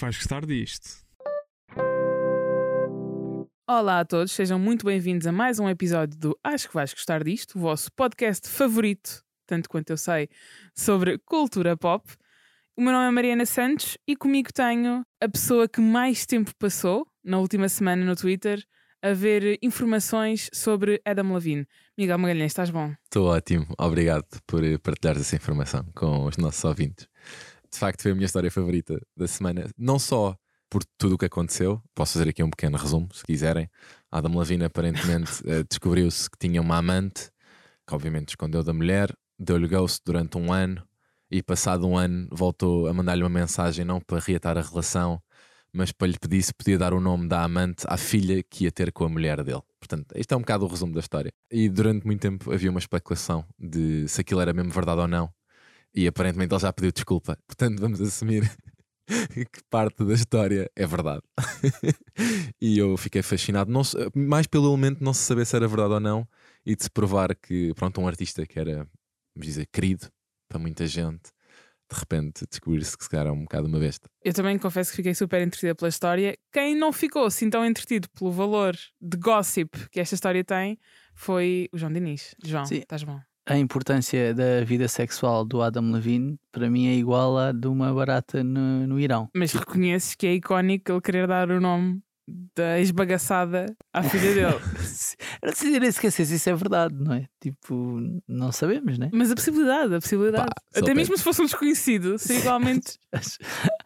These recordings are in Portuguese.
que vais gostar disto. Olá a todos, sejam muito bem-vindos a mais um episódio do Acho que vais gostar disto, o vosso podcast favorito, tanto quanto eu sei, sobre cultura pop. O meu nome é Mariana Santos e comigo tenho a pessoa que mais tempo passou na última semana no Twitter a ver informações sobre Adam Levine. Miguel Magalhães, estás bom? Estou ótimo, obrigado por eh, partilhar essa informação com os nossos ouvintes. De facto, foi a minha história favorita da semana, não só por tudo o que aconteceu, posso fazer aqui um pequeno resumo, se quiserem. Adam Levine aparentemente eh, descobriu-se que tinha uma amante, que obviamente escondeu da mulher, deu-lhe ghost durante um ano e passado um ano voltou a mandar-lhe uma mensagem não para reatar a relação, mas para lhe pedir se podia dar o nome da amante à filha que ia ter com a mulher dele. Portanto, isto é um bocado o resumo da história. E durante muito tempo havia uma especulação de se aquilo era mesmo verdade ou não. E aparentemente ele já pediu desculpa. Portanto, vamos assumir que parte da história é verdade. e eu fiquei fascinado, não, mais pelo elemento de não se saber se era verdade ou não e de se provar que, pronto, um artista que era, vamos dizer, querido para muita gente, de repente descobrir-se que se calhar é um bocado uma besta. Eu também confesso que fiquei super entretida pela história. Quem não ficou assim tão entretido pelo valor de gossip que esta história tem foi o João Diniz. João, Sim. estás bom? A importância da vida sexual do Adam Levine, para mim, é igual à de uma barata no, no Irão. Mas reconheces que é icónico ele querer dar o nome da esbagaçada à filha dele. Era se eu esquecer se isso é verdade, não é? Tipo, não sabemos, né? Mas a possibilidade, a possibilidade. Pá, Até mesmo se fosse um desconhecido, seria igualmente Acho,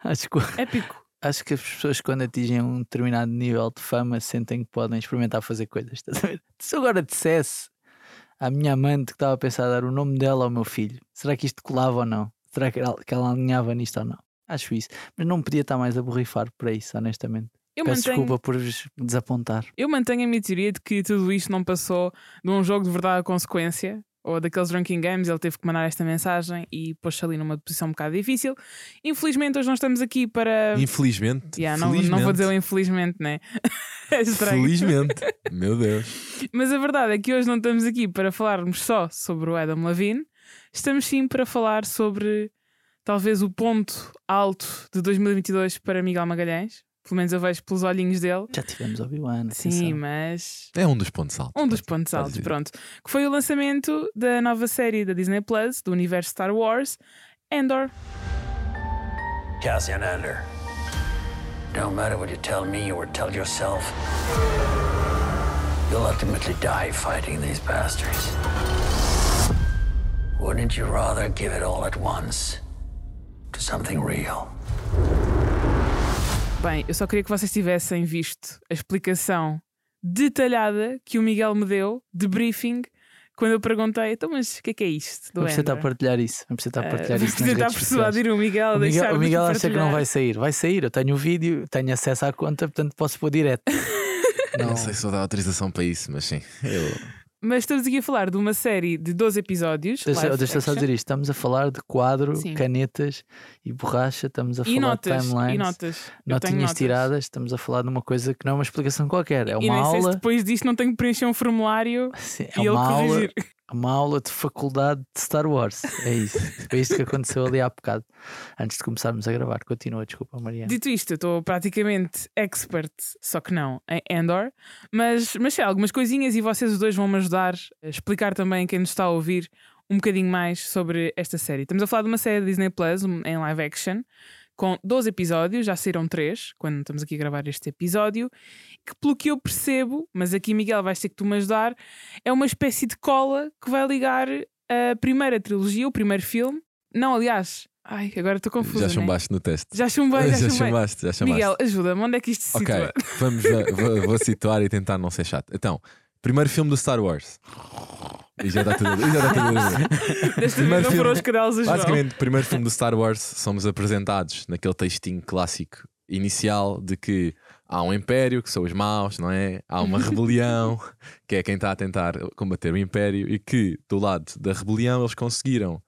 acho, que, épico. acho que as pessoas, quando atingem um determinado nível de fama, sentem que podem experimentar fazer coisas. estás a ver? Se eu agora dissesse à minha amante que estava a pensar dar o nome dela ao meu filho, será que isto colava ou não? Será que ela, que ela alinhava nisto ou não? Acho isso. Mas não podia estar mais a borrifar para isso, honestamente. Eu Peço mantenho, desculpa por vos desapontar. eu mantenho a minha teoria de que tudo isto não passou de um jogo de verdade a consequência. Ou daqueles ranking games, ele teve que mandar esta mensagem e pôs-se ali numa posição um bocado difícil. Infelizmente, hoje não estamos aqui para. Infelizmente, Yeah, não, não vou dizer o infelizmente, né? é estranho. felizmente, meu Deus. Mas a verdade é que hoje não estamos aqui para falarmos só sobre o Adam Levine, estamos sim para falar sobre talvez o ponto alto de 2022 para Miguel Magalhães. Pelo menos eu vejo pelos olhinhos dele. Já tivemos Obi-Wan. Sim, mas É um dos pontos altos. um dos pontos pode altos, dizer. pronto. Que foi o lançamento da nova série da Disney Plus, do universo Star Wars, Endor. Cassian Andor. Don't matter what you tell me or tell yourself. You'll ultimately die fighting these bastards. Wouldn't you rather give it all at once to something real? Bem, eu só queria que vocês tivessem visto a explicação detalhada que o Miguel me deu de briefing quando eu perguntei, então, mas o que é que é isto? Do Vamos tentar partilhar isso. Vamos tentar partilhar Eh, isso. vamos tentar persuadir o Miguel a O Miguel, deixar o Miguel acha que não vai sair. Vai sair. Eu tenho o vídeo, tenho acesso à conta, portanto posso pôr direto. Não, Não sei se vou dar autorização para isso, mas sim. Eu... Mas estamos aqui a falar de uma série de 12 episódios. Deixa, deixa só dizer isto: estamos a falar de quadro, Sim. canetas e borracha, estamos a E falar notas, de timelines, e notas. Notinhas notas. tiradas, estamos a falar de uma coisa que não é uma explicação qualquer, é e uma se aula, depois disto não tenho que preencher um formulário Sim, e é ele uma aula, corrigir. Uma aula de faculdade de Star Wars. É isso. Foi isto que aconteceu ali há bocado, antes de começarmos a gravar. Continua, desculpa, Mariana. Dito isto, eu estou praticamente expert, só que não, em Endor, mas, mas sei, algumas coisinhas e vocês os dois vão me ajudar a explicar também quem nos está a ouvir um bocadinho mais sobre esta série. Estamos a falar de uma série da Disney Plus em live action, com 12 episódios, já saíram 3 quando estamos aqui a gravar este episódio, que pelo que eu percebo, mas aqui Miguel vais ter que tu me ajudar, é uma espécie de cola que vai ligar a primeira trilogia, o primeiro filme. Não, aliás, ai, agora estou confusa. Já né? chumbaste no teste. Já chumbei, já, já chumbei. chumbaste, já chumbaste. Miguel, ajuda-me, onde é que isto se Ok, situa? vamos, ver- vou, vou situar e tentar não ser chato. Então, primeiro filme do Star Wars. E já está tudo, e já está tudo. Desta vez não foram os cadelos a João. Basicamente, primeiro filme do Star Wars, somos apresentados naquele textinho clássico inicial de que há um império, que são os maus, não é? Há uma rebelião, que é quem está a tentar combater o império, e que do lado da rebelião eles conseguiram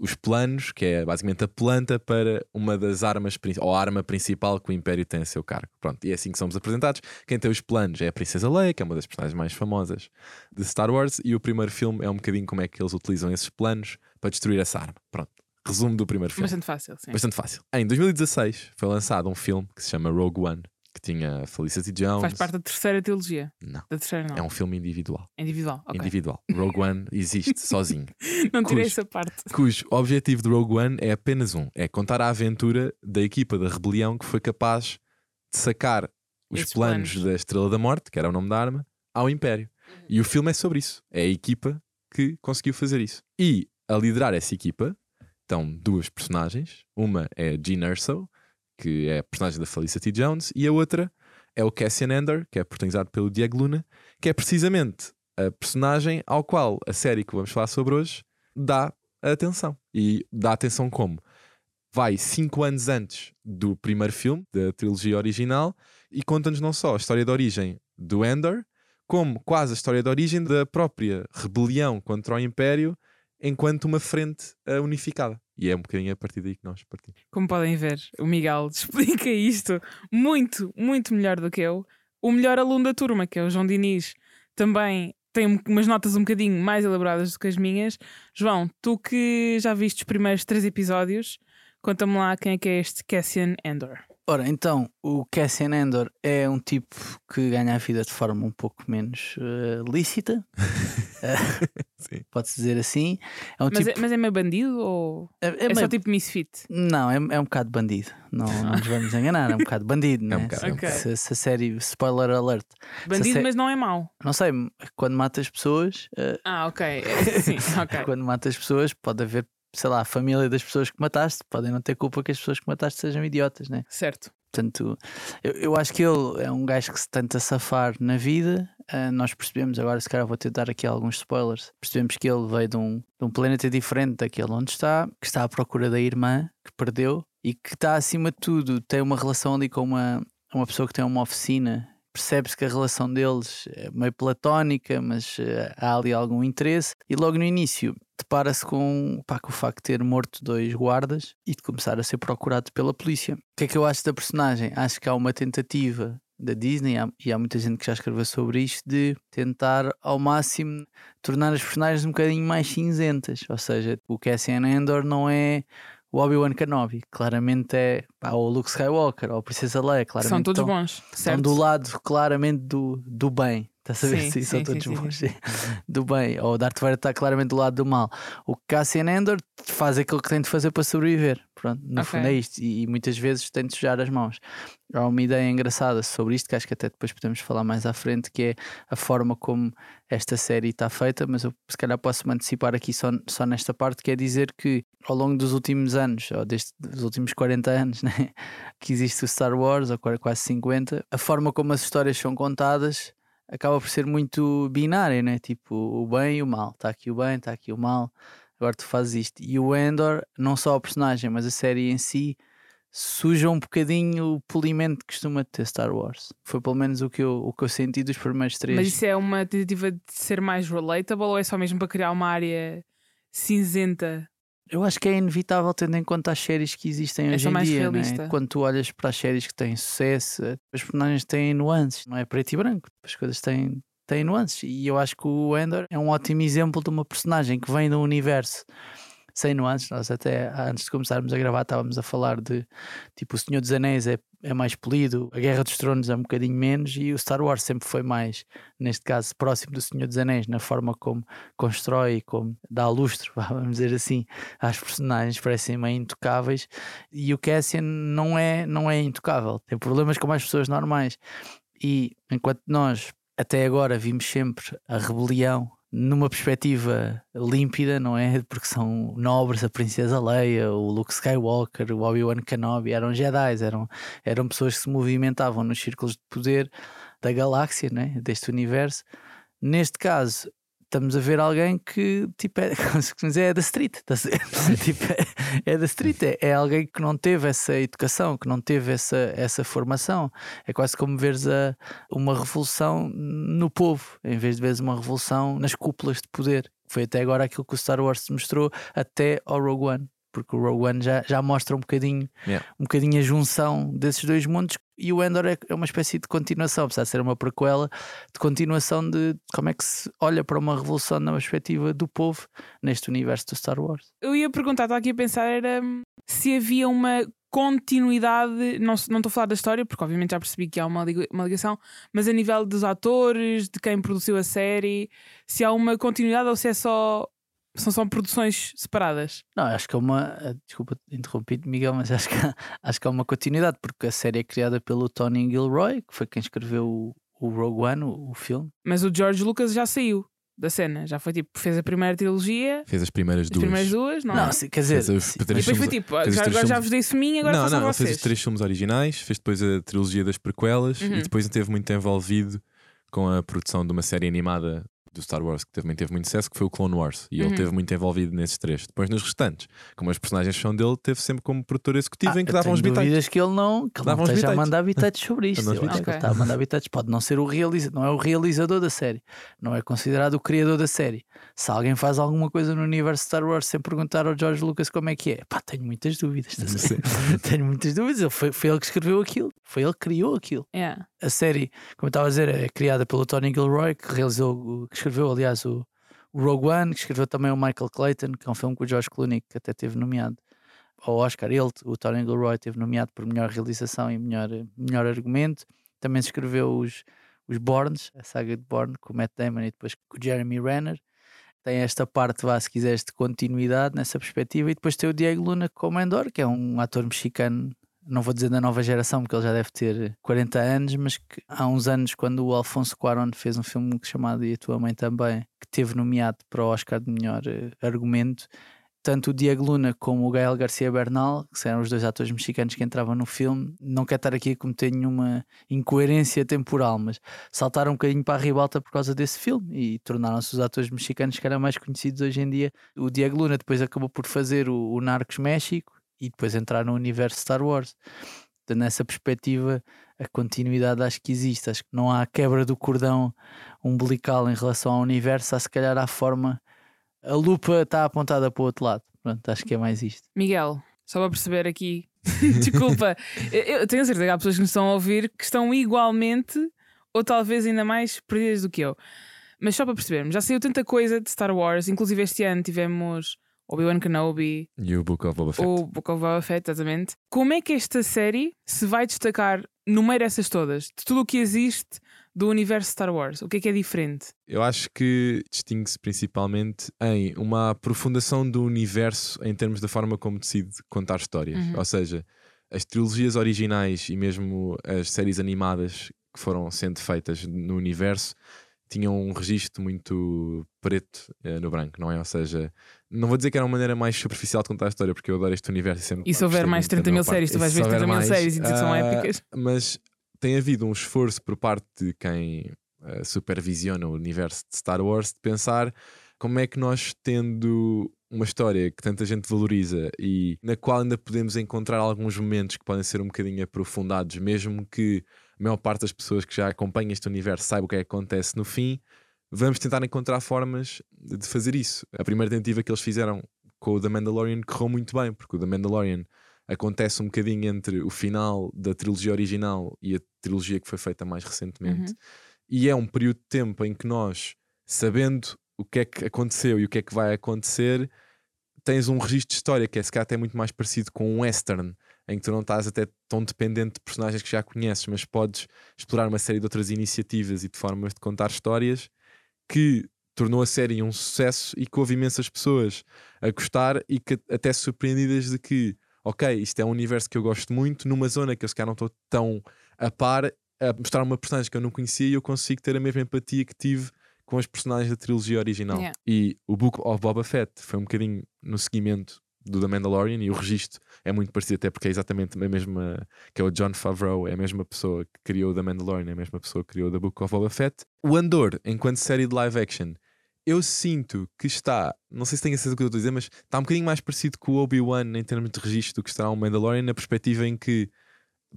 os planos, que é basicamente a planta para uma das armas, ou a arma principal que o Império tem a seu cargo. Pronto, e é assim que somos apresentados. Quem tem os planos é a Princesa Leia, que é uma das personagens mais famosas de Star Wars, e o primeiro filme é um bocadinho como é que eles utilizam esses planos para destruir essa arma. Pronto, resumo do primeiro filme. Bastante fácil, sim. Bastante fácil. Em 2016 foi lançado um filme que se chama Rogue One, que tinha Felicity Jones. Faz parte da terceira trilogia. Não, Da terceira, não. é um filme individual. Individual. ok. Individual. Rogue One existe sozinho. Não tirei Cujo- essa parte. Cujo objetivo de Rogue One é apenas um: é contar a aventura da equipa da rebelião que foi capaz de sacar os Esses planos, planos. da Estrela da Morte, que era o nome da arma, ao Império. E o filme é sobre isso. É a equipa que conseguiu fazer isso. E a liderar essa equipa estão duas personagens. Uma é Jean Erso, que é a personagem da Felicity Jones, e a outra é o Cassian Ender, que é protagonizado pelo Diego Luna, que é precisamente a personagem ao qual a série que vamos falar sobre hoje dá atenção. E dá atenção como? Vai cinco anos antes do primeiro filme, da trilogia original, e conta-nos não só a história de origem do Endor, como quase a história de origem da própria rebelião contra o Império enquanto uma frente eh, unificada. E é um bocadinho a partir daí que nós partimos. Como podem ver, o Miguel explica isto muito, muito melhor do que eu. O melhor aluno da turma, que é o João Diniz, também tem um- umas notas um bocadinho mais elaboradas do que as minhas. João, tu que já viste os primeiros três episódios, conta-me lá quem é que é este Cassian Endor. Ora, então, o Cassian Endor é um tipo que ganha a vida de forma um pouco menos eh, lícita, Sim. pode-se dizer assim. É um Mas, tipo. é, mas é meio bandido ou é, é, é só meio- tipo misfit? Não, é, é um bocado bandido. Não, não nos vamos enganar, é um bocado bandido, né? bocado, é um bocado. Se, se a série, spoiler alert, Bandido, sé- mas não é mau. não sei, quando mata as pessoas, eh, Ah, ok. É, Sim, ok. quando mata as pessoas, pode haver, sei lá, a família das pessoas que mataste, podem não ter culpa que as pessoas que mataste sejam idiotas, né? Certo. Portanto, eu, eu acho que ele é um gajo que se tenta safar na vida. Ah, nós percebemos, agora se calhar vou tentar aqui alguns spoilers. Percebemos que ele veio de um, de um planeta diferente daquele onde está, que está à procura da irmã que perdeu e que está acima de tudo, tem uma relação ali com uma, uma pessoa que tem uma oficina. Percebe-se que a relação deles é meio platónica, mas eh, há ali algum interesse. E logo no início depara-se com, pá, com o facto de ter morto dois guardas e de começar a ser procurado pela polícia. O que é que eu acho da personagem? Acho que há uma tentativa da Disney, e há muita gente que já escreveu sobre isto, de tentar ao máximo tornar as personagens um bocadinho mais cinzentas. Ou seja, o Cassian Endor não é o Obi-Wan Kenobi, claramente é pá, ou o Luke Skywalker ou a Princesa Leia, claramente São todos estão- bons. estão Certo. do lado claramente do, do bem. Estás a ver? Sim, Sim, são sim, todos sim, bons. sim. Do bem. Ou o Darth Vader está claramente do lado do mal. O Cassian Endor faz aquilo que tem de fazer para sobreviver. Pronto, no Ok. fundo é isto. E, e muitas vezes tem de sujar as mãos. Há uma ideia engraçada sobre isto que acho que até depois podemos falar mais à frente, que é a forma como esta série está feita, mas eu se calhar posso me antecipar aqui só, só nesta parte, que é dizer que ao longo dos últimos anos, ou desde os últimos 40 anos, né, que existe o Star Wars, ou quase 50, a forma como as histórias são contadas acaba por ser muito binária, né? Tipo, o bem e o mal. Está aqui o bem, está aqui o mal. Agora tu fazes isto. E o Endor, não só o personagem, mas a série em si, suja um bocadinho o polimento que costuma ter Star Wars. Foi pelo menos o que eu, o que eu senti dos primeiros três. Mas isso é uma tentativa de ser mais relatable ou é só mesmo para criar uma área cinzenta? Eu acho que é inevitável tendo em conta as séries que existem hoje em dia. né? Quando tu olhas para as séries que têm sucesso, as personagens têm nuances, não é preto e branco. As coisas têm, têm nuances. E eu acho que o Endor é um ótimo exemplo de uma personagem que vem do universo sem nuances. Nós até antes de começarmos a gravar estávamos a falar de tipo o Senhor dos Anéis é, é mais polido, a Guerra dos Tronos é um bocadinho menos e o Star Wars sempre foi mais, neste caso, próximo do Senhor dos Anéis, na forma como constrói como dá lustro, vamos dizer assim, às personagens, parecem meio intocáveis e o Cassian não é, não é intocável, tem problemas como as pessoas normais e enquanto nós até agora vimos sempre a rebelião numa perspectiva límpida, não é? Porque são nobres, a Princesa Leia, o Luke Skywalker, o Obi-Wan Kenobi, eram Jedi, eram, eram pessoas que se movimentavam nos círculos de poder da galáxia, né? deste universo. Neste caso, estamos a ver alguém que tipo, é, é da street, ver? tipo, é, é da street, é, é alguém que não teve essa educação, que não teve essa, essa formação. É quase como veres a, uma revolução no povo, em vez de veres uma revolução nas cúpulas de poder. Foi até agora aquilo que o Star Wars mostrou até ao Rogue One. Porque o Rogue One já, já mostra um bocadinho, Yeah. um bocadinho a junção desses dois mundos e o Endor é, é uma espécie de continuação, apesar de ser uma prequela, de continuação de como é que se olha para uma revolução na perspectiva do povo neste universo do Star Wars. Eu ia perguntar, estava aqui a pensar, era hum, se havia uma continuidade, não não estou a falar da história, porque obviamente já percebi que há uma, uma ligação, mas a nível dos atores, de quem produziu a série, se há uma continuidade ou se é só. São só produções separadas. Não, acho que é uma. eh, Desculpa interrompido, Miguel, mas acho que, há- acho que há uma continuidade, porque a série é criada pelo Tony Gilroy, que foi quem escreveu o, o Rogue One, o, o filme. Mas o George Lucas já saiu da cena. Já foi tipo, fez a primeira trilogia, Fez as primeiras as duas. primeiras duas, não, Não, é? se- quer dizer, Fez os E depois foi tipo, já- agora já vos dei suminho, agora não, façam não, ele fez vocês. os três filmes originais, fez depois a trilogia das prequelas Uhum. e depois esteve muito envolvido com a produção de uma série animada do Star Wars que também teve muito sucesso, que foi o Clone Wars. E Uhum. ele esteve muito envolvido nesses três. Depois nos restantes, como as personagens são dele, teve sempre como produtor executivo Ah, em que davam os bitites. dúvidas que ele não, que ele não esteja a mandar bitites sobre isto. Eu acho que ele está a mandar bitites. Pode não ser o realizador, não é o realizador da série, não é considerado o criador da série. Se alguém faz alguma coisa no universo Star Wars sem perguntar ao George Lucas como é que é, pá, tenho muitas dúvidas. tenho muitas dúvidas. Ele foi, foi ele que escreveu aquilo, foi ele que criou aquilo. Yeah. A série, como eu estava a dizer, é criada pelo Tony Gilroy, que realizou, que escreveu, aliás, o, o Rogue One, que escreveu também o Michael Clayton, que é um filme com o George Clooney, que até teve nomeado ao Oscar. Ele, o Tony Gilroy, teve nomeado por melhor realização e melhor, melhor argumento. Também escreveu os, os Bournes, a saga de Bourne, com o Matt Damon e depois com o Jeremy Renner. Tem esta parte, vá, se quiseres, de continuidade nessa perspectiva. E depois tem o Diego Luna como Endor, que é um ator mexicano não vou dizer da nova geração, porque ele já deve ter 40 anos, mas que há uns anos, quando o Alfonso Cuarón fez um filme chamado E a Tua Mãe Também, que teve nomeado para o Oscar de melhor eh, argumento, tanto o Diego Luna como o Gael Garcia Bernal, que eram os dois atores mexicanos que entravam no filme, não quero estar aqui a cometer nenhuma incoerência temporal, mas saltaram um bocadinho para a ribalta por causa desse filme e tornaram-se os atores mexicanos que eram mais conhecidos hoje em dia. O Diego Luna depois acabou por fazer o, o Narcos México e depois entrar no universo Star Wars. Então, nessa perspectiva, a continuidade acho que existe. Acho que não há quebra do cordão umbilical em relação ao universo, há se calhar a forma. A lupa está apontada para o outro lado. Pronto, acho que é mais isto. Miguel, só para perceber aqui, desculpa, eu tenho certeza que há pessoas que nos estão a ouvir que estão igualmente ou talvez ainda mais perdidas do que eu. Mas só para percebermos, já saiu tanta coisa de Star Wars, inclusive este ano tivemos Obi-Wan Kenobi, E o Book of Boba Fett. o Book of Boba Fett, exatamente. Como é que esta série se vai destacar no meio dessas todas, de tudo o que existe do universo Star Wars? O que é que é diferente? Eu acho que distingue-se principalmente em uma aprofundação do universo em termos da forma como decide contar histórias. Uhum. Ou seja, as trilogias originais e mesmo as séries animadas que foram sendo feitas no universo tinham um registro muito preto eh, no branco, não é? Ou seja, não vou dizer que era uma maneira mais superficial de contar a história, porque eu adoro este universo e sempre. E se houver mais muito da 30 mil séries, tu vais ver houver 30 mil séries e dizer que são ah, épicas. Mas tem havido um esforço por parte de quem eh, supervisiona o universo de Star Wars de pensar como é que nós, tendo uma história que tanta gente valoriza e na qual ainda podemos encontrar alguns momentos que podem ser um bocadinho aprofundados, mesmo que a maior parte das pessoas que já acompanham este universo saiba o que é que acontece no fim, vamos tentar encontrar formas de fazer isso. A primeira tentativa que eles fizeram com o The Mandalorian correu muito bem, porque o The Mandalorian acontece um bocadinho entre o final da trilogia original e a trilogia que foi feita mais recentemente. Uhum. E é um período de tempo em que nós, sabendo o que é que aconteceu e o que é que vai acontecer, tens um registro de história que é se calhar até muito mais parecido com um western, em que tu não estás até tão dependente de personagens que já conheces, mas podes explorar uma série de outras iniciativas e de formas de contar histórias que tornou a série um sucesso e que houve imensas pessoas a gostar e que até surpreendidas de que, ok, isto é um universo que eu gosto muito, numa zona que eu se calhar não estou tão a par, a mostrar uma personagem que eu não conhecia e eu consigo ter a mesma empatia que tive com os personagens da trilogia original. Yeah. E o Book of Boba Fett foi um bocadinho no seguimento do The Mandalorian e o registro é muito parecido, até porque é exatamente a mesma que é o John Favreau, é a mesma pessoa que criou The Mandalorian, é a mesma pessoa que criou The Book of Boba Fett. O Andor, enquanto série de live action, eu sinto que está, não sei se tenho certeza do que eu estou a dizer, mas está um bocadinho mais parecido com o Obi-Wan em termos de registro do que estará o Mandalorian, na perspectiva em que,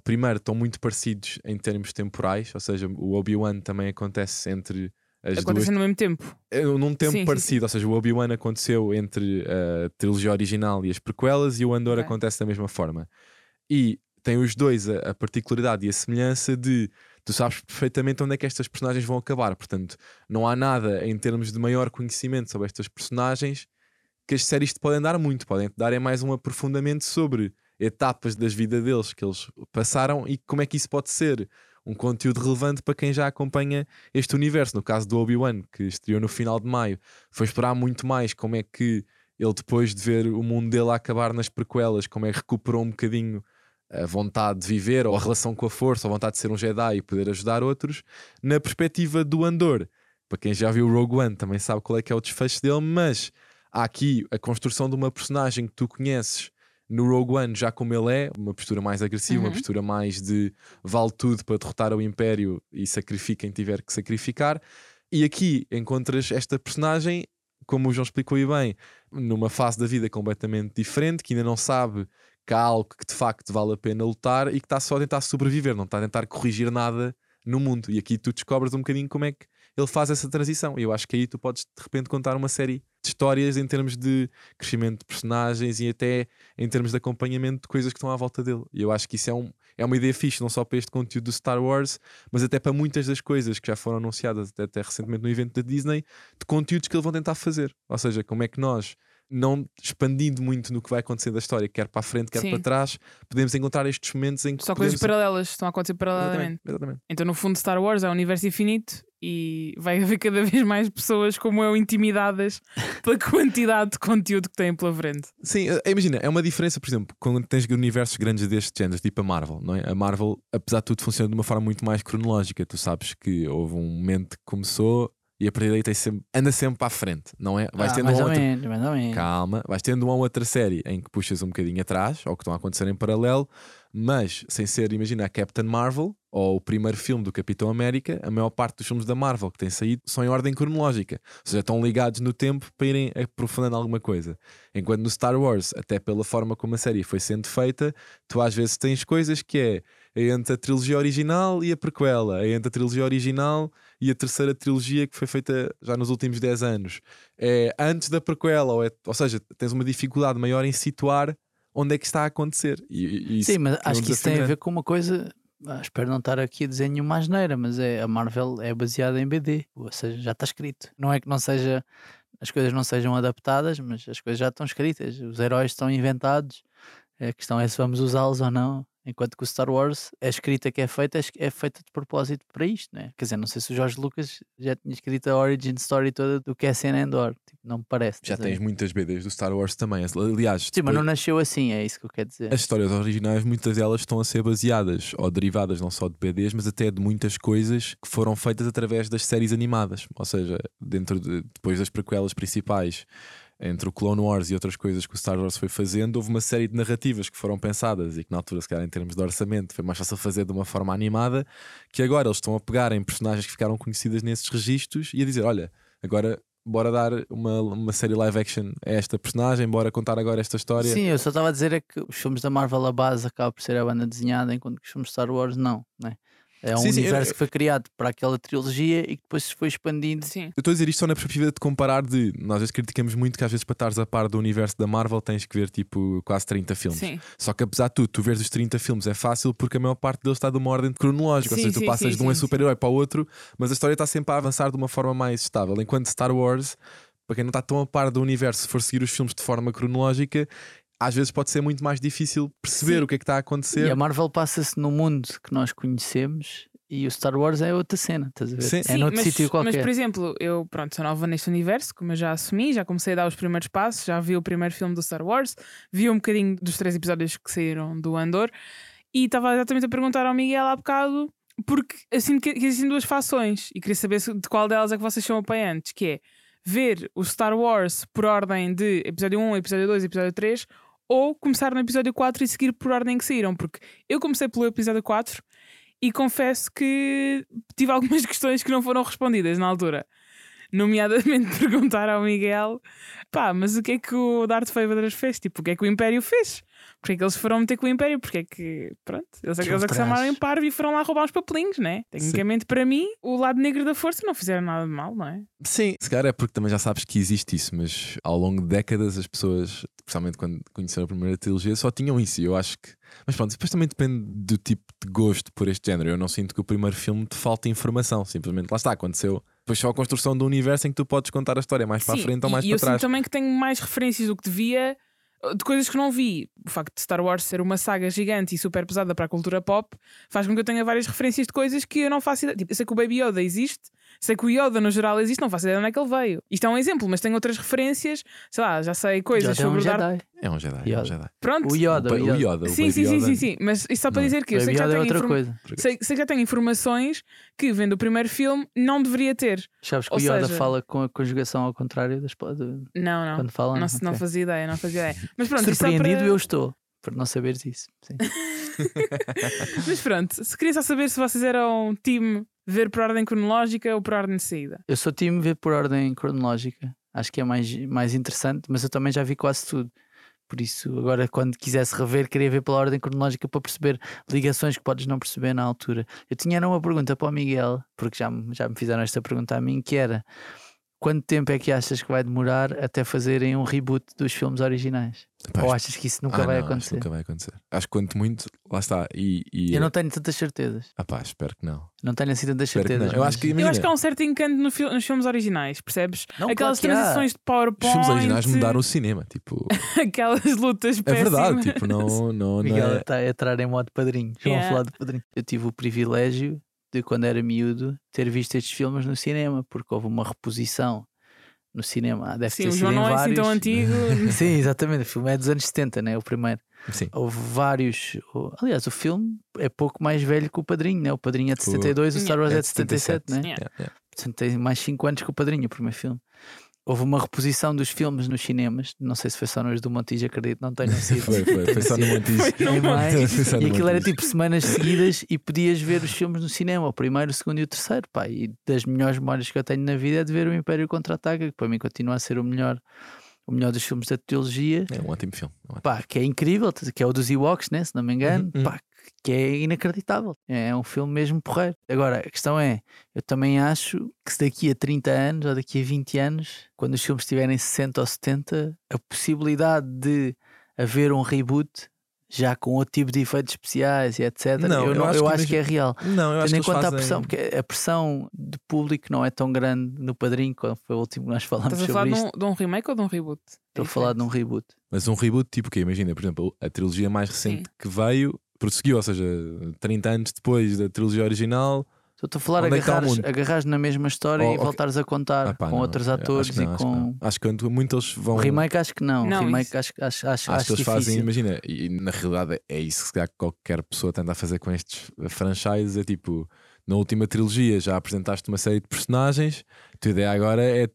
primeiro, estão muito parecidos em termos temporais, ou seja, o Obi-Wan também acontece entre as duas no mesmo tempo. é, num tempo Sim, sim, parecido, ou seja, o Obi-Wan aconteceu entre a trilogia original e as prequelas e o Andor Ok. acontece da mesma forma. E tem os dois a, a particularidade e a semelhança de tu sabes perfeitamente onde é que estas personagens vão acabar. Portanto, não há nada em termos de maior conhecimento sobre estas personagens que as séries te podem dar muito. Podem te dar é mais um aprofundamento sobre etapas das vidas deles que eles passaram e como é que isso pode ser um conteúdo relevante para quem já acompanha este universo. No caso do Obi-Wan, que estreou no final de maio, foi esperar muito mais como é que ele, depois de ver o mundo dele acabar nas prequelas, como é que recuperou um bocadinho a vontade de viver, ou a relação com a força, ou a vontade de ser um Jedi e poder ajudar outros, na perspectiva do Andor. Para quem já viu Rogue One também sabe qual é que é o desfecho dele, mas há aqui a construção de uma personagem que tu conheces no Rogue One, já como ele é, uma postura mais agressiva, Uhum. uma postura mais de vale tudo para derrotar o Império e sacrifica quem tiver que sacrificar. E aqui encontras esta personagem, como o João explicou e bem, numa fase da vida completamente diferente, que ainda não sabe que há algo que de facto vale a pena lutar e que está só a tentar sobreviver, não está a tentar corrigir nada no mundo. E aqui tu descobres um bocadinho como é que ele faz essa transição. E eu acho que aí tu podes de repente contar uma série de histórias em termos de crescimento de personagens e até em termos de acompanhamento de coisas que estão à volta dele. E eu acho que isso é, um, é uma ideia fixe, não só para este conteúdo do Star Wars, mas até para muitas das coisas que já foram anunciadas até, até recentemente no evento da Disney, de conteúdos que eles vão tentar fazer. Ou seja, como é que nós, não expandindo muito no que vai acontecer da história, quer para a frente, quer Sim. para trás, podemos encontrar estes momentos em que. Só coisas podemos... paralelas estão a acontecer paralelamente. Exatamente, exatamente. Então, no fundo, Star Wars é um universo infinito e vai haver cada vez mais pessoas como eu intimidadas pela quantidade de conteúdo que têm pela frente. Sim, eh, imagina, é uma diferença, por exemplo, quando tens universos grandes deste género, tipo a Marvel, não é? A Marvel, apesar de tudo, funciona de uma forma muito mais cronológica. Tu sabes que houve um momento que começou e a partir daí tem sempre, anda sempre para a frente, não é? Vais Ah, tendo mais uma ou outra. menos, mais ou menos. Calma, vais tendo uma outra série em que puxas um bocadinho atrás, ou que estão a acontecer em paralelo, mas sem ser, imagina, a Captain Marvel ou o primeiro filme do Capitão América, a maior parte dos filmes da Marvel que têm saído são em ordem cronológica, ou seja, estão ligados no tempo para irem aprofundando alguma coisa. Enquanto no Star Wars, até pela forma como a série foi sendo feita, tu às vezes tens coisas que é entre a trilogia original e a prequela, é entre a trilogia original e a terceira trilogia que foi feita já nos últimos 10 anos. É antes da prequela, ou, é- ou seja, tens uma dificuldade maior em situar onde é que está a acontecer. E, e Sim, mas acho que isso tem a ver com uma coisa. ah, espero não estar aqui a dizer nenhuma asneira, mas é, a Marvel é baseada em BD, ou seja, já está escrito. Não é que não seja as coisas não sejam adaptadas, mas as coisas já estão escritas. Os heróis estão inventados. A questão é se vamos usá-los ou não. Enquanto que o Star Wars, a escrita que é feita é é feita de propósito para isto, né? Quer dizer, não sei se o Jorge Lucas já tinha escrito a origin story toda do que é cena Endor. Tipo, não me parece. Já tens muitas BDs do Star Wars também. Aliás, Sim, mas depois- não nasceu assim, é isso que eu quero dizer. as histórias originais, muitas delas estão a ser baseadas ou derivadas não só de BDs, mas até de muitas coisas que foram feitas através das séries animadas. Ou seja, dentro de, depois das prequelas principais, entre o Clone Wars e outras coisas que o Star Wars foi fazendo, houve uma série de narrativas que foram pensadas e que na altura, se calhar, em termos de orçamento, foi mais fácil fazer de uma forma animada, que agora eles estão a pegar em personagens que ficaram conhecidas nesses registros e a dizer: olha, agora. Bora dar uma, uma série live action a esta personagem, bora contar agora esta história. Sim, eu só estava a dizer é que os filmes da Marvel, a base acaba por ser a banda desenhada, enquanto que os filmes Star Wars não, né? É um Sim, sim, universo eu- que foi criado para aquela trilogia e que depois se foi expandindo. Sim. Eu estou a dizer isto só na perspectiva de comparar de. Nós às vezes criticamos muito que às vezes para estares a par do universo da Marvel tens que ver tipo quase 30 filmes. Sim. Só que apesar de tudo, tu veres os 30 filmes é fácil porque a maior parte deles está de uma ordem cronológica. Sim, ou seja, tu passas sim, de um sim, super-herói para o outro, mas a história está sempre a avançar de uma forma mais estável. Enquanto Star Wars, para quem não está tão a par do universo, se for seguir os filmes de forma cronológica, às vezes pode ser muito mais difícil perceber Sim. o que é que está a acontecer. E a Marvel passa-se no mundo que nós conhecemos e o Star Wars é outra cena, estás a ver? Sim. É Sim, noutro mas, sítio mas, qualquer. por exemplo, eu pronto, sou nova neste universo, como eu já assumi, já comecei a dar os primeiros passos, já vi o primeiro filme do Star Wars, vi um bocadinho dos três episódios que saíram do Andor e estava exatamente a perguntar ao Miguel há bocado porque assim que que existem duas fações e queria saber de qual delas é que vocês são apoiantes, que é ver o Star Wars por ordem de episódio 1, episódio 2, episódio 3 ou começar no episódio 4 e seguir por ordem que saíram, porque eu comecei pelo episódio 4 e confesso que tive algumas questões que não foram respondidas na altura. nomeadamente perguntar ao Miguel: pá, mas o que é que o Darth Vader fez? Tipo, o que é que o Império fez? Porque é que eles foram meter com o Império? Porque é que, pronto, eles, Por eles é que chamaram em parvo e foram lá roubar uns papelinhos, né? Tecnicamente, para mim, o lado negro da força não fizeram nada de mal, não é? Sim, se calhar é porque também já sabes que existe isso, mas ao longo de décadas as pessoas, especialmente quando conheceram a primeira trilogia, só tinham isso. E eu acho que. Mas pronto, depois também depende do tipo de gosto por este género. Eu não sinto que o primeiro filme te falte informação, simplesmente lá está, aconteceu. Depois só a construção do universo em que tu podes contar a história mais para a Sim, frente ou mais e para eu trás. sinto também que tenho mais referências do que devia de coisas que não vi. O facto de Star Wars ser uma saga gigante e super pesada para a cultura pop faz com que eu tenha várias referências de coisas que eu não faço ideia. Tipo, eu sei que o Baby Yoda existe, sei que o Yoda no geral existe, não faço ideia de onde é que ele veio. Isto é um exemplo, mas tenho outras referências, sei lá, já sei coisas Yoda é um sobre o Darth. Jedi. É um Jedi, é um Yoda. Jedi. Pronto. O Yoda, o, o Yoda. Yoda, o Sim, sim, sim, Yoda. sim, sim. Mas isto só para Não. dizer que eu sei que, já Yoda é coisa. sei, sei que já tenho informações que, vendo o primeiro filme, não deveria ter. Sabes que Ou o Yoda seja- fala com a conjugação ao contrário das pa- de- Não, não. quando fala. Não, não Ok. fazia ideia, não fazia ideia. Mas pronto, Surpreendido para... eu estou por não saberes isso. Mas pronto, se queria só saber se vocês eram time ver por ordem cronológica ou por ordem de saída. Eu sou time ver por ordem cronológica. Acho que é mais, mais interessante, mas eu também já vi quase tudo. Por isso, agora, quando quisesse rever, queria ver pela ordem cronológica para perceber ligações que podes não perceber na altura. Eu tinha era uma pergunta para o Miguel, porque já, já me fizeram esta pergunta a mim, que era quanto tempo é que achas que vai demorar até fazerem um reboot dos filmes originais? Ou achas que isso nunca Ah, vai não, acontecer? nunca vai acontecer. Acho que quanto muito, lá está. E, e Eu não tenho tantas certezas. Ah pá, espero que não. Não tenho assim tantas Espero que certezas. Eu mas- acho que Eu Imagina. acho que há um certo encanto no fil- nos filmes originais, percebes? Não, Aquelas claro que há. transições de Os PowerPoint, filmes originais mudaram o cinema. Tipo, aquelas lutas é péssimas. verdade. Tipo, não, não, não Miguel é. está a entrar em modo padrinho. Vamos Yeah. falar de padrinho. Eu tive o privilégio de, quando era miúdo, ter visto estes filmes no cinema, porque houve uma reposição no cinema. Deve Sim, ter o sido João não é assim vários. tão antigo. Sim, exatamente. O filme é dos anos 70, né? O primeiro. Sim. Houve vários. o- Aliás, o filme é pouco mais velho que o Padrinho, né? O Padrinho é de Com- 72, o Star Wars é é de de 77, né? Yeah. Yeah, yeah. Portanto, tem mais 5 anos que o Padrinho, o primeiro filme. Houve uma reposição dos filmes nos cinemas. Não sei se foi só nos do Montijo, acredito, não tenho sido. Foi, foi. Foi só no Montijo. Em maio, e aquilo era tipo semanas seguidas e podias ver os filmes no cinema, o primeiro, o segundo e o terceiro. Pá, e das melhores memórias que eu tenho na vida é de ver o Império Contra-Ataca, que para mim continua a ser o melhor, o melhor dos filmes da trilogia. É um ótimo filme. é um ótimo Pá, que é incrível, que é o dos Ewoks, né? se não me engano, Uhum, uhum. pá, que é inacreditável. É um filme mesmo porreiro. Agora, a questão é: eu também acho que se daqui a 30 anos ou daqui a 20 anos, quando os filmes tiverem 60 ou 70, a possibilidade de haver um reboot. Já com outro tipo de efeitos especiais e etc. Não, eu, eu não- acho eu que acho que é real. Não, eu acho Tendo que em conta fazem... a pressão, porque a pressão de público não é tão grande no Padrinho, quando foi o último que nós falámos Estás a falar sobre de um, de um remake ou de um reboot? Estou a falar de um reboot. Mas um reboot, tipo o quê? Imagina, por exemplo, a trilogia mais recente Sim. que veio prosseguiu, ou seja, 30 anos depois da trilogia original. Estou a falar Onde é que o agarrares, mundo? agarrares na mesma história Oh, e voltares a contar Ah, pá, com não, outros eu atores acho que não, e acho que com. Acho que quando muitos vão. O remake acho que não. Não, remake isso- acho, acho, acho, Acho, que eles fazem, difícil. imagina, e na realidade é isso que qualquer pessoa tenta fazer com estes franchises. É tipo, na última trilogia já apresentaste uma série de personagens, a tua ideia agora é.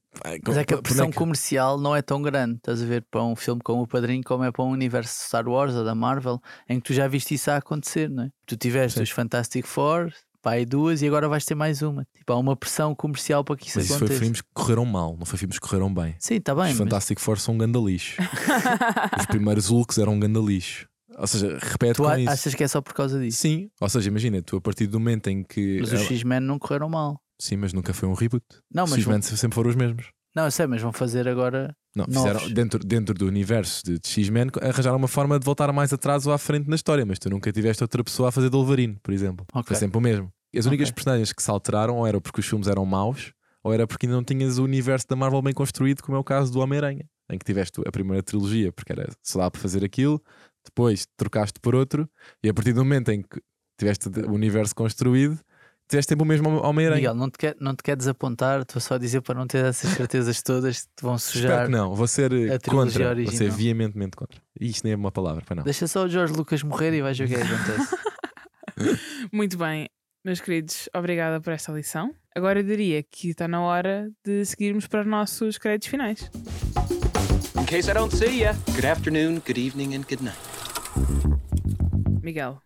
Mas é que a pressão é comercial não é tão grande, estás a ver, para um filme como o Padrinho, como é para um universo de Star Wars ou da Marvel, em que tu já viste isso a acontecer, não é? Tu tiveste Sim. os Fantastic Four, e duas, e agora vais ter mais uma. Tipo, há uma pressão comercial para que isso Mas isso foi aconteça. filmes que correram mal, não foi filmes que correram bem. Sim, está bem, Os mas Fantastic Four são um ganda lixo. Os primeiros Hulks eram um ganda lixo. Ou seja, repete tu com isso. achas que é só por causa disso? Sim, ou seja, imagina, tu a partir do momento em que. Mas ela- os X-Men não correram mal. Sim, mas nunca foi um reboot. Não, Os mas vão... X-Men sempre foram os mesmos. não, eu sei, mas vão fazer agora. Não, Novos. fizeram dentro, dentro do universo de, de X-Men arranjaram uma forma de voltar mais atrás ou à frente na história, mas tu nunca tiveste outra pessoa a fazer de Wolverine, por exemplo. Ok. Foi sempre o mesmo. As únicas Ok. personagens que se alteraram ou era porque os filmes eram maus, ou era porque ainda não tinhas o universo da Marvel bem construído, como é o caso do Homem-Aranha, em que tiveste a primeira trilogia, porque era só dá para fazer aquilo, depois trocaste por outro, e a partir do momento em que tiveste o universo construído, tiveste sempre o mesmo Homem-Aranha. Miguel, não te, quer, não te quer desapontar, estou só a dizer para não ter essas certezas todas que te vão Espero sujar. que não, vou ser eh, contra, vou ser original. veementemente contra. E isto nem é uma palavra, para não. Deixa só o Jorge Lucas morrer e vais ver o que é que acontece. Muito bem, meus queridos, obrigada por esta lição. Agora eu diria que está na hora de seguirmos para os nossos créditos finais. In case I don't see ya, good afternoon, good evening, and good night. Miguel,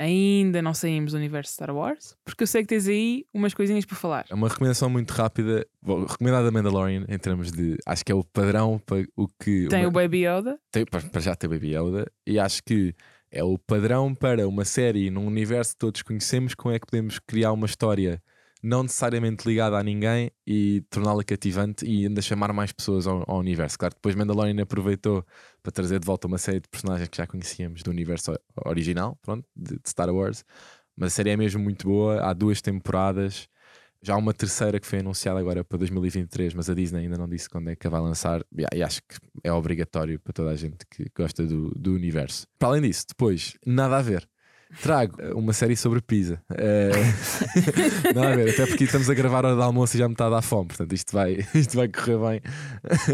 ainda não saímos do universo Star Wars, porque eu sei que tens aí umas coisinhas para falar. É uma recomendação muito rápida, vou recomendar a Mandalorian em termos de. Acho que é o padrão para o que. Tem uma- o Baby Yoda, tem- para já ter Baby Yoda e acho que é o padrão para uma série num universo que todos conhecemos como é que podemos criar uma história não necessariamente ligada a ninguém e torná-la cativante e ainda chamar mais pessoas ao, ao universo. Claro, depois Mandalorian aproveitou para trazer de volta uma série de personagens que já conhecíamos do universo original, pronto, de, de Star Wars, mas a série é mesmo muito boa, há duas temporadas. Já há uma terceira que foi anunciada agora para 2023, mas a Disney ainda não disse quando é que a vai lançar. E acho que é obrigatório para toda a gente que gosta do, do universo. Para além disso, depois, nada a ver. Trago uma série sobre pizza. Eh, nada a ver, até porque estamos a gravar a hora de almoço e já me está a dar fome. Portanto, isto vai, isto vai correr bem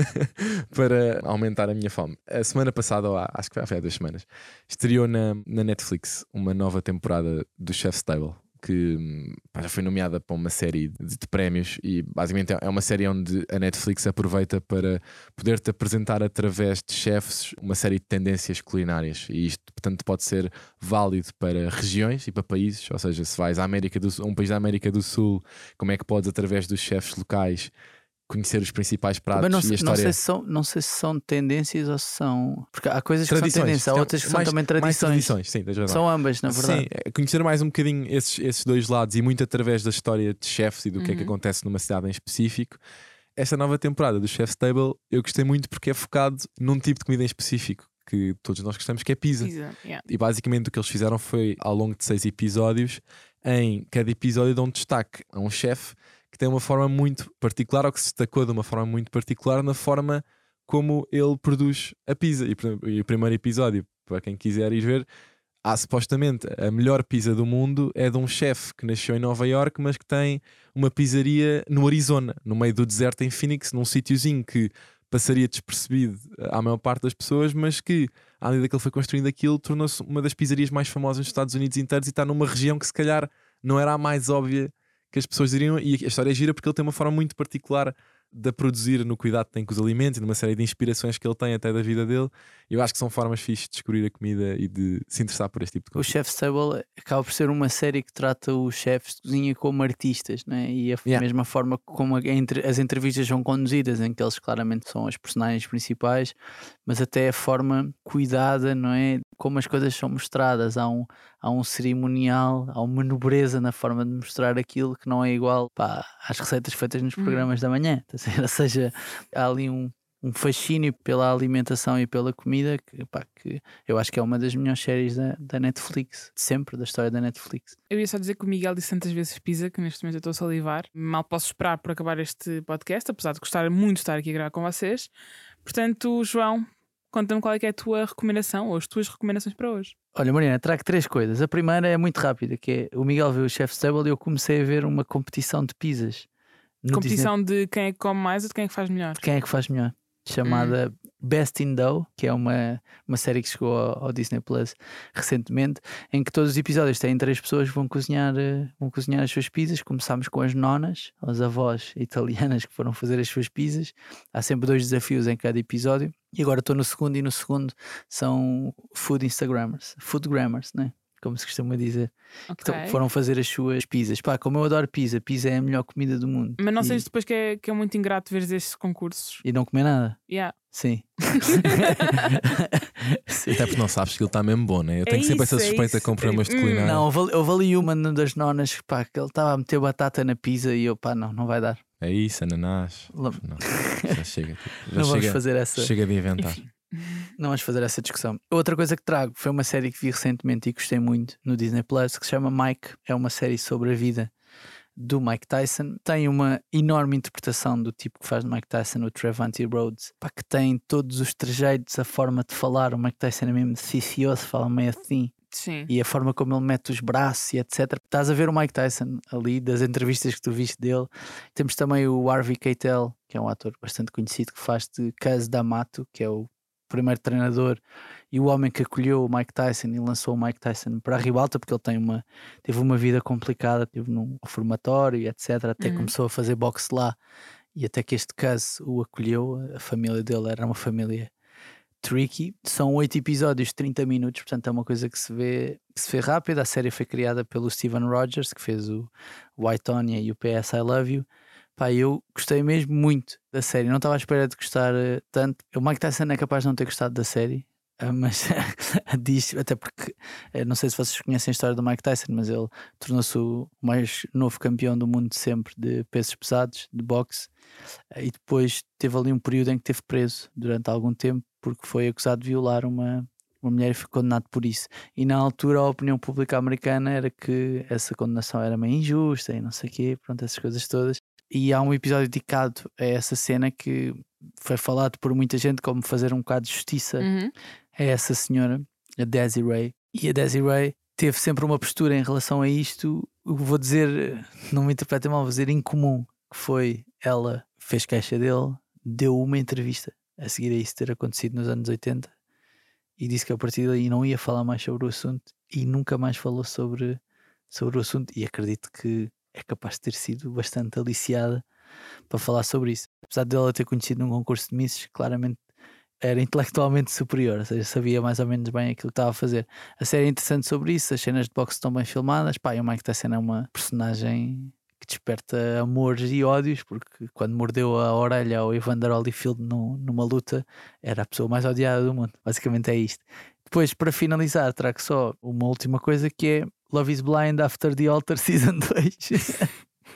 para aumentar a minha fome. A semana passada, ou há- acho que foi há duas semanas, estreou na, na Netflix uma nova temporada do Chef's Table. Que pá, já foi nomeada para uma série de, de prémios e basicamente é- é uma série onde a Netflix aproveita para poder-te apresentar através de chefes uma série de tendências culinárias. E isto, portanto, pode ser válido para regiões e para países, ou seja, se vais à América do Sul, a um país da América do Sul, como é que podes, através dos chefes locais, conhecer os principais pratos Mas não, e a sei- não, história. sei se são, não sei se são tendências ou se são. Porque há coisas que são Tradições, tendências, há Então, outras que são mais- também tradições. tradições, sim. São ambas, na verdade. Sim, é conhecer mais um bocadinho esses, esses dois lados e muito através da história de chefes e do que é que Uhum. acontece numa cidade em específico. Esta nova temporada do Chef's Table eu gostei muito porque é focado num tipo de comida em específico que todos nós gostamos, que é pizza. Pizza, yeah. E basicamente o que eles fizeram foi, ao longo de seis episódios, em cada episódio dão um destaque a um chefe que tem uma forma muito particular ou que se destacou de uma forma muito particular na forma como ele produz a pizza. E, e o primeiro episódio, para quem quiser ir ver, há supostamente a melhor pizza do mundo é de um chefe que nasceu em Nova York, mas que tem uma pizzaria no Arizona, no meio do deserto em Phoenix, num sítiozinho que passaria despercebido à maior parte das pessoas, mas que, à medida que ele foi construindo aquilo, tornou-se uma das pizzarias mais famosas dos Estados Unidos inteiros e está numa região que se calhar não era a mais óbvia que as pessoas diriam. E a história é gira porque ele tem uma forma muito particular de produzir no cuidado que tem com os alimentos e numa série de inspirações que ele tem até da vida dele. Eu acho que são formas fixes de descobrir a comida e de se interessar por este tipo de O coisa. Chef's Table acaba por ser uma série que trata os chefes de cozinha como artistas, né? e a Yeah. mesma forma como entre- as entrevistas são conduzidas, em que eles claramente são as personagens principais, mas até a forma cuidada, não é? Como as coisas são mostradas. Há um, há um cerimonial, há uma nobreza na forma de mostrar aquilo que não é igual pá, às receitas feitas nos Uhum. programas da manhã. Ou seja, há ali um. Um fascínio pela alimentação e pela comida que, pá, que eu acho que é uma das melhores séries da, da Netflix, de sempre, da história da Netflix. Eu ia só dizer que o Miguel disse tantas vezes pizza que neste momento eu estou a salivar. Mal posso esperar por acabar este podcast, apesar de gostar muito de estar aqui a gravar com vocês. Portanto, João, conta-me qual é é a tua recomendação ou as tuas recomendações para hoje. Olha, Mariana, trago três coisas. A primeira é muito rápida, que é o Miguel viu o Chef's Table e eu comecei a ver uma competição de pizzas. Competição de quem é que come mais ou de quem é que faz melhor. Disney. Quem é que faz melhor? Chamada Best in Dough, que é uma, uma série que chegou ao, ao Disney Plus recentemente, em que todos os episódios têm três pessoas que vão cozinhar, eh, vão cozinhar as suas pizzas. Começámos com as nonas, as avós italianas que foram fazer as suas pizzas. Há sempre dois desafios em cada episódio. E agora estou no segundo, e no segundo são food Instagrammers, foodgrammers, né? Como se costuma dizer. Então, foram fazer as suas pizzas. Pá, como eu adoro pizza, pizza é a melhor comida do mundo. Mas não e, sei se depois que é, que é muito ingrato ver estes concursos. e não comer nada. Yeah. Sim. Sim. Até porque não sabes que ele está mesmo bom, né? Eu tenho sempre essa isso, é suspeita isso. com programas de Hum. culinária. Não, houve, houve ali uma das nonas pá, que ele estava a meter batata na pizza e eu, pá, não, não vai dar. É isso, ananás. Não, já chega. Já não vamos chega, fazer essa. chega de inventar. Enfim. Não vamos fazer essa discussão. Outra coisa que trago foi uma série que vi recentemente e gostei muito no Disney Plus, que se chama Mike. É uma série sobre a vida do Mike Tyson. Tem uma enorme interpretação do tipo que faz de Mike Tyson, o Trevante Rhodes, pá, que tem todos os trejeitos, a forma de falar. O Mike Tyson é mesmo deficioso, fala meio assim. Sim. E a forma como ele mete os braços e etc. Estás a ver o Mike Tyson ali, das entrevistas que tu viste dele. Temos também o Harvey Keitel, que é um ator bastante conhecido, que faz de Caz D'Amato, que é o primeiro treinador e o homem que acolheu o Mike Tyson e lançou o Mike Tyson para a ribalta, porque ele tem uma, teve uma vida complicada, teve num reformatório etc. Até Uhum. começou a fazer boxe lá e até que este caso o acolheu. A família dele era uma família tricky. São oito episódios de 30 minutos, portanto é uma coisa que se vê, que se vê rápida. A série foi criada pelo Steven Rogers, que fez o White Tonya e o PS I Love You. Pá, eu gostei mesmo muito da série. Não estava à espera de gostar uh, tanto. O Mike Tyson é capaz de não ter gostado da série, uh, mas diz, até porque uh, não sei se vocês conhecem a história do Mike Tyson, mas ele tornou-se o mais novo campeão do mundo sempre de pesos pesados, de boxe, e depois teve ali um período em que esteve preso durante algum tempo porque foi acusado de violar uma, uma mulher e foi condenado por isso. E na altura a opinião pública americana era que essa condenação era meio injusta e não sei o quê, pronto, essas coisas todas. E há um episódio dedicado a essa cena que foi falado por muita gente como fazer um bocado de justiça Uhum. a essa senhora, a Desiree. E a Desiree teve sempre uma postura em relação a isto, vou dizer, não me interpretem mal, vou dizer incomum, que foi ela fez queixa dele, deu uma entrevista a seguir a isso ter acontecido nos anos 80 e disse que a partir daí não ia falar mais sobre o assunto e nunca mais falou sobre, sobre o assunto e acredito que é capaz de ter sido bastante aliciada para falar sobre isso. Apesar dela ter conhecido num concurso de Misses, claramente era intelectualmente superior, ou seja, sabia mais ou menos bem aquilo que estava a fazer. A série é interessante sobre isso, as cenas de boxe estão bem filmadas. Pá, e o Mike Tyson é uma personagem que desperta amores e ódios, porque quando mordeu a orelha ao Evander Holyfield no, numa luta, era a pessoa mais odiada do mundo. Basicamente é isto. Depois, para finalizar, trago só uma última coisa que é Love is Blind After the Altar Season 2.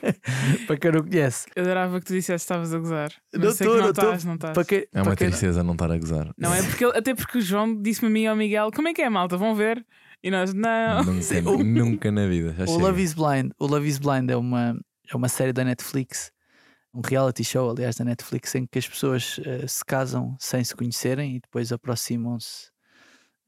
para quem não conhece. Eu adorava que tu dissesse que estavas a gozar. Não que não estás, não estás. Para quem, É uma tristeza não estar a gozar. Não é porque até porque o João disse-me a mim e ao Miguel: como é que é, malta? Vão ver? E nós, não. Nunca, nunca na vida. O. Love is Blind, o Love is Blind é uma, é uma série da Netflix, um reality show, aliás, da Netflix, em que as pessoas eh, se casam sem se conhecerem e depois aproximam-se.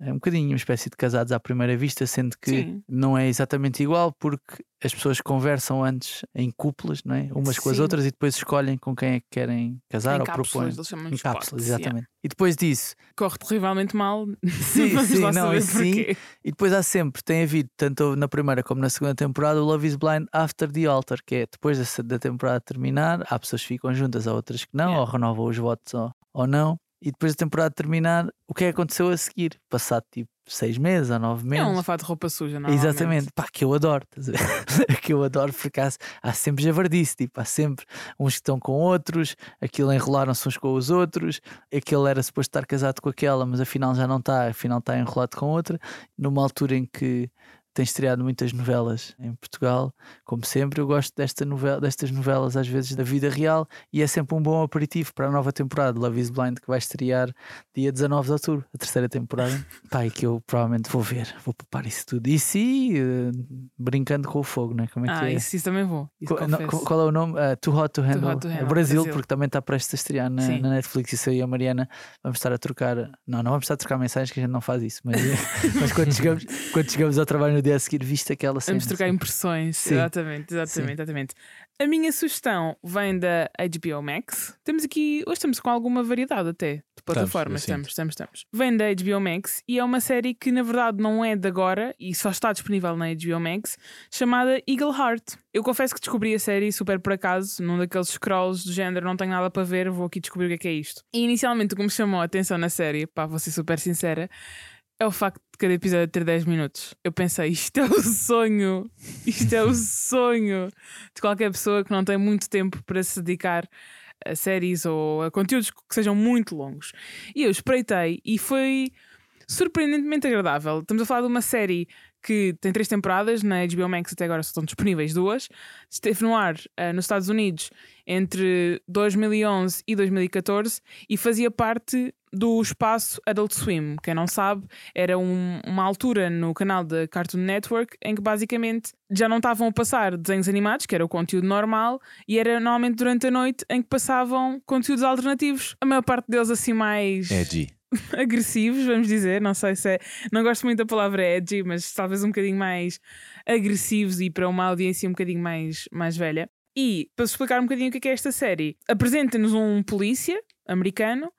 É um bocadinho uma espécie de casados à primeira vista, sendo que Sim. não é exatamente igual, porque as pessoas conversam antes em cúpulas, não é? umas com as Sim. outras, e depois escolhem com quem é que querem casar Em ou cápsulas, propõem. Em cápsulas, spots, yeah. exatamente. E depois disso, Corre terrivelmente mal. Sim, sim, não, isso sim. E depois há sempre, tem havido, tanto na primeira como na segunda temporada, o Love is Blind After the Altar, que é depois da, da temporada terminar, há pessoas que ficam juntas, há outras que não, Yeah. ou renovam os votos ou, ou não. E depois da temporada terminar, o que é que aconteceu a seguir? Passado tipo seis meses ou nove É meses. um lavado de roupa suja, normalmente. Exatamente, pá, que eu adoro, que eu adoro, porque há, há sempre javardice, tipo, há sempre uns que estão com outros, aquilo enrolaram-se uns com os outros, aquele era suposto estar casado com aquela, mas afinal já não está, afinal está enrolado com outra, numa altura em que tem estreado muitas novelas em Portugal, como sempre, eu gosto desta novela, destas novelas às vezes da vida real e é sempre um bom aperitivo para a nova temporada Love is Blind que vai estrear dia 19 de outubro, a terceira temporada. E que eu provavelmente vou ver, vou poupar isso tudo. E sim, eh, brincando com o fogo, não é? Como é que Ah, é? isso, isso também vou. Isso Co- não, qual é o nome? Ah, Too Hot to Handle. Hot to É Handle, Brasil, Brasil. porque também está prestes a estrear na, na Netflix. Isso aí, a Mariana, vamos estar a trocar. Não, não vamos estar a trocar mensagens que a gente não faz isso. Mas, mas quando, chegamos, quando chegamos ao trabalho no dia a seguir, viste aquela cena. Vamos trocar impressões. Sim. Exatamente, exatamente, exatamente. A minha sugestão vem da HBO Max. Temos aqui, hoje estamos com alguma variedade até de plataformas. Estamos, estamos, estamos. Vem da HBO Max e é uma série que na verdade não é de agora e só está disponível na HBO Max, chamada Eagle Heart. Eu confesso que descobri a série super por acaso, num daqueles scrolls do género, não tenho nada para ver, vou aqui descobrir o que é que é isto. E inicialmente o que me chamou a atenção na série, pá, vou ser super sincera, é o facto de cada episódio ter 10 minutos. Eu pensei, isto é o sonho, isto é o sonho de qualquer pessoa que não tem muito tempo para se dedicar a séries ou a conteúdos que sejam muito longos. E eu espreitei e foi surpreendentemente agradável. Estamos a falar de uma série que tem três temporadas, na HBO Max até agora só estão disponíveis duas. Esteve no ar eh, nos Estados Unidos entre 2011 e 2014 e fazia parte do espaço Adult Swim. Quem não sabe, era um- uma altura no canal da Cartoon Network em que basicamente já não estavam a passar desenhos animados, que era o conteúdo normal, e era normalmente durante a noite em que passavam conteúdos alternativos. A maior parte deles assim mais Edgy. agressivos, vamos dizer. Não sei se é. Não gosto muito da palavra edgy, mas talvez um bocadinho mais agressivos e para uma audiência um bocadinho mais, mais velha. E para explicar um bocadinho o que é, que é esta série, apresenta-nos um polícia americano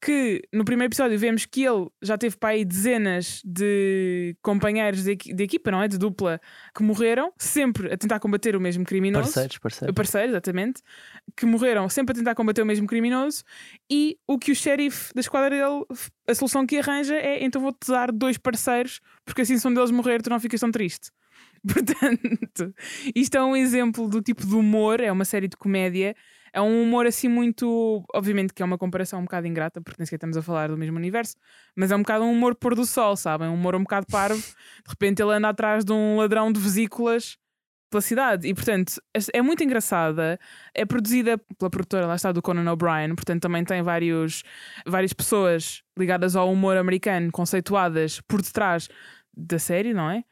que no primeiro episódio vemos que ele já teve para aí dezenas de companheiros de, de equipa, não é? De dupla, que morreram, sempre a tentar combater o mesmo criminoso. Parceiros, parceiros. Parceiros, exatamente, que morreram sempre a tentar combater o mesmo criminoso. E o que o xerife da esquadra dele, a solução que arranja é: então vou-te dar dois parceiros, porque assim se um deles morrer, tu não ficas tão triste. Portanto, isto é um exemplo do tipo de humor, é uma série de comédia. É um humor assim muito. Obviamente que é uma comparação um bocado ingrata, porque nem sequer estamos a falar do mesmo universo, mas é um bocado um humor pôr do sol, sabem? Um humor um bocado parvo. De repente ele anda atrás de um ladrão de vesículas pela cidade. E portanto é muito engraçada. É produzida pela produtora, lá está, do Conan O'Brien. Portanto também tem vários, várias pessoas ligadas ao humor americano, conceituadas por detrás da série, não é?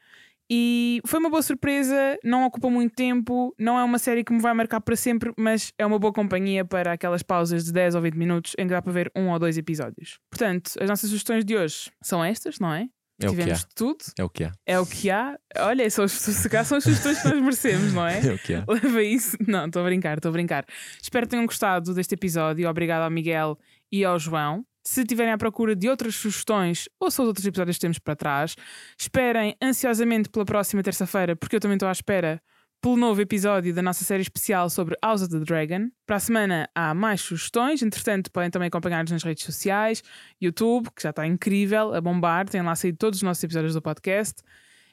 E foi uma boa surpresa, não ocupa muito tempo, não é uma série que me vai marcar para sempre, mas é uma boa companhia para aquelas pausas de 10 ou 20 minutos em que dá para ver um ou dois episódios. Portanto, as nossas sugestões de hoje são estas, não é? É o que há. Tivemos de tudo, É o que há. é o que há. Olha, são, se calhar são as sugestões que nós merecemos, não é? É o que há. Leva isso. Não, estou a brincar, estou a brincar. Espero que tenham gostado deste episódio. Obrigado ao Miguel e ao João. Se tiverem à procura de outras sugestões ou se os outros episódios que temos para trás, esperem ansiosamente pela próxima terça-feira, porque eu também estou à espera pelo novo episódio da nossa série especial sobre House of the Dragon. Para a semana há mais sugestões, entretanto, podem também acompanhar-nos nas redes sociais, YouTube, que já está incrível, a bombar, tem lá saído todos os nossos episódios do podcast,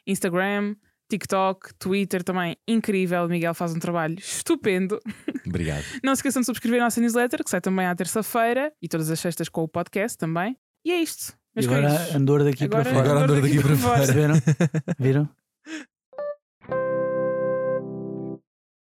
Instagram, TikTok, Twitter também incrível. O Miguel faz um trabalho estupendo. Obrigado. Não se esqueçam de subscrever a nossa newsletter, que sai também à terça-feira e todas as sextas com o podcast também. E é isto. E meus agora andor daqui Agora- para fora. Agora andor daqui para fora. Viram? Viram?